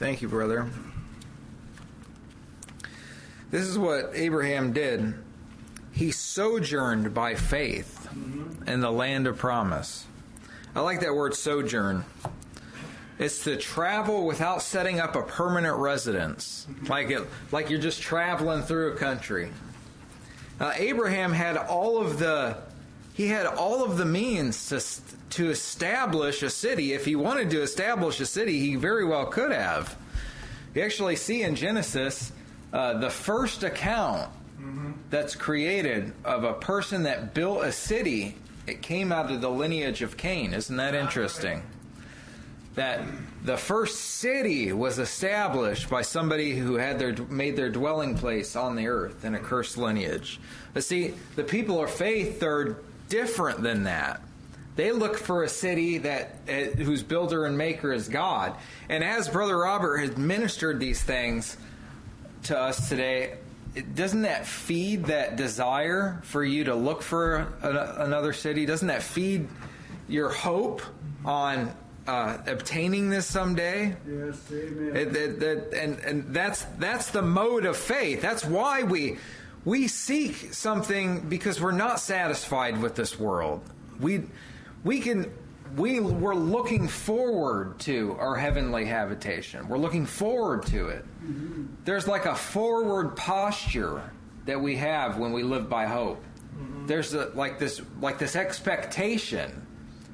Thank you, brother. This is what Abraham did. He sojourned by faith in the land of promise. I like that word sojourn. It's to travel without setting up a permanent residence, like it, like you're just traveling through a country. Uh, Abraham had all of the he had all of the means to to establish a city. If he wanted to establish a city, he very well could have. You actually see in Genesis uh, the first account mm-hmm. that's created of a person that built a city. It came out of the lineage of Cain. Isn't that interesting? that the first city was established by somebody who had their made their dwelling place on the earth in a cursed lineage. But see, the people of faith are different than that. They look for a city that uh, whose builder and maker is God. And as Brother Robert has ministered these things to us today, doesn't that feed that desire for you to look for a, another city? Doesn't that feed your hope on uh, obtaining this someday. Yes, amen. It, it, it, and and that's that's the mode of faith. That's why we we seek something because we're not satisfied with this world. We we can we we're looking forward to our heavenly habitation. We're looking forward to it. Mm-hmm. There's like a forward posture that we have when we live by hope. Mm-hmm. There's a, like this like this expectation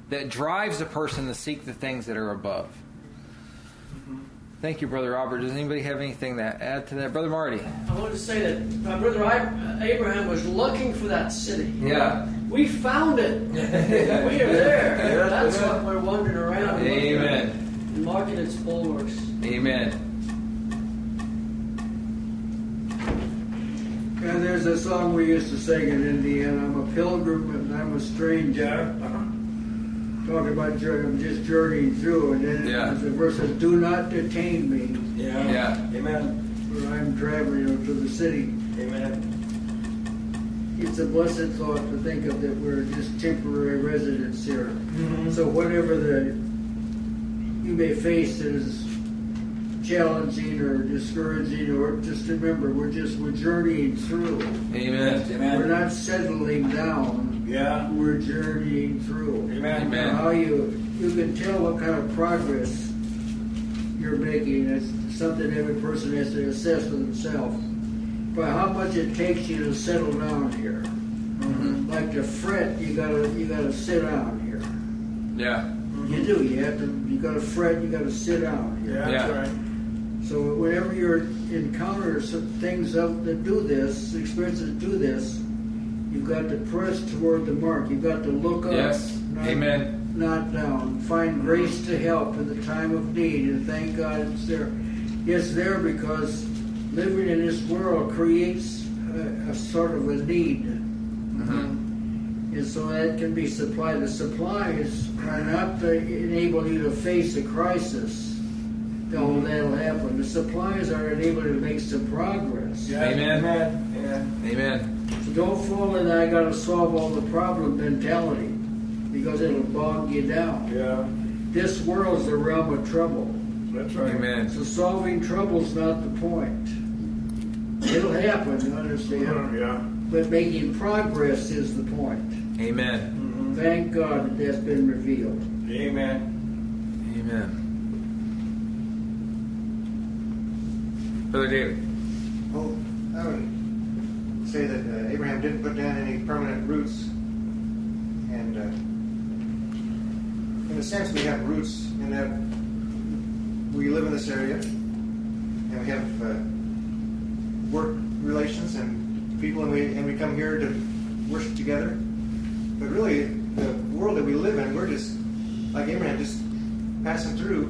that drives a person to seek the things that are above. Thank you, Brother Robert. Does anybody have anything to add to that? Brother Marty. I wanted to say that my brother uh, Abraham was looking for that city. Yeah. We found it. we are there. That's what we're wandering around. Amen. And marking its bulwarks. Amen. And there's a song we used to sing in Indiana. I'm a pilgrim and I'm a stranger. Uh-huh. Talking about I'm just journeying through, and then yeah. the verse says, "Do not detain me." Yeah. Yeah. Amen. For I'm traveling to the city. Amen. It's a blessed thought to think of that we're just temporary residents here. Mm-hmm. So whatever the you may face is challenging or discouraging, or just remember, we're just we're journeying through. Amen. Amen. We're not settling down yeah. we're journeying through. Amen. Amen. How you you can tell what kind of progress you're making. It's something every person has to assess for themselves. But how much it takes you to settle down here. Mm-hmm. Like to fret, you gotta you gotta sit down here. Yeah. Mm-hmm. You do. You have to. You gotta fret. You gotta sit down here. Yeah. yeah. Right. So whenever you encounter some things of, that do this, experiences do this, You've got to press toward the mark. You've got to look up. Yes. Not, Amen. Not down. Find grace to help in the time of need, and thank God it's there. It's there because living in this world creates a, a sort of a need. Mm-hmm. And so that can be supplied. The supplies are not to enable you to face a crisis. Oh, that'll happen. The suppliers are enable you to make some progress. Yeah. Amen. Amen. Amen. So don't fall in that I got to solve all the problem mentality because it'll bog you down. Yeah. This world's the realm of trouble. That's right. Amen. So solving trouble's not the point. It'll happen, you understand? Uh-huh, yeah. But making progress is the point. Amen. Mm-hmm. Thank God that that's been revealed. Amen. Amen. Brother David. Oh, I would say that uh, Abraham didn't put down any permanent roots. And uh, in a sense, we have roots in that we live in this area and we have uh, work relations and people, and we, and we come here to worship together. But really, the world that we live in, we're just, like Abraham, just passing through.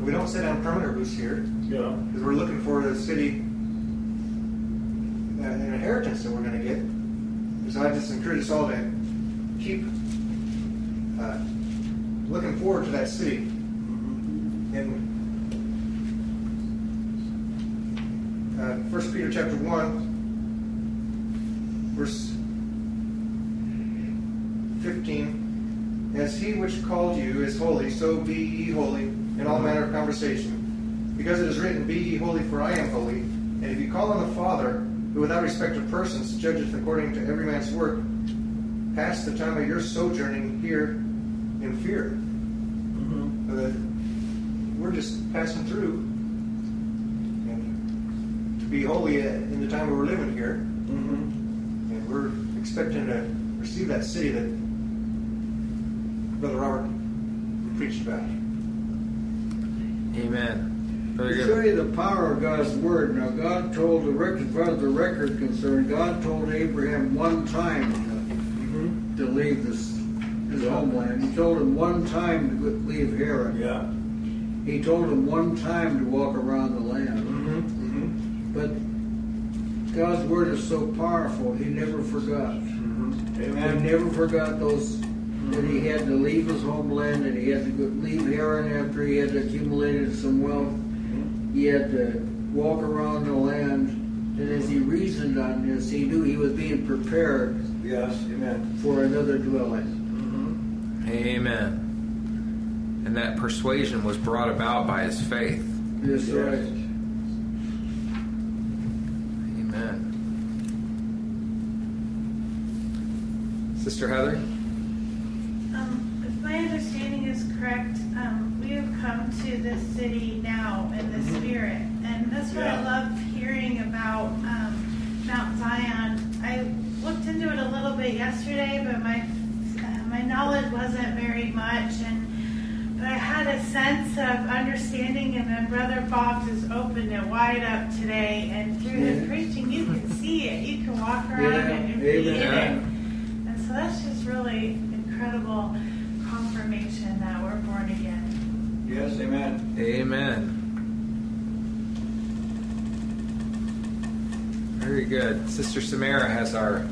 We don't set down permanent roots here. Yeah. Because we're looking for the city an inheritance that we're going to get. So I just encourage us all to keep uh, looking forward to that city. In uh, 1 Peter chapter 1, verse 15, As he which called you is holy, so be ye holy in all manner of conversation Because it is written, Be ye holy, for I am holy. And if you call on the Father, who without respect of persons judgeth according to every man's work, pass the time of your sojourning here in fear. Mm-hmm. So that we're just passing through. And to be holy in the time we're living here. Mm-hmm. And we're expecting to receive that city that Brother Robert preached about. Amen. Very To show you the power of God's word. Now, God told the record, as far as the record concerned, God told Abraham one time to, mm-hmm. to leave this his homeland. He told him one time to leave Haran. Yeah. He told him one time to walk around the land. Mm-hmm. Mm-hmm. But God's word is so powerful, he never forgot. He Amen. never forgot those that he had to leave his homeland and he had to go, leave Haran after he had accumulated some wealth. He had to walk around the land, and as he reasoned on this, he knew he was being prepared Yes. Amen. for another dwelling. Amen. And that persuasion was brought about by his faith. That's Yes. right. Amen. Sister Heather? Um, if my understanding is correct, um, we have come to this city now in the spirit, and that's what I love hearing about um, Mount Zion. I looked into it a little bit yesterday, but my uh, my knowledge wasn't very much, and but I had a sense of understanding, and then Brother Bob's has opened it wide up today, and through his preaching, you can see it, you can walk around Yeah, and be in amen. it. And so that's just really incredible confirmation that we're born again. Yes. Amen. Amen. Very good. Sister Samara has our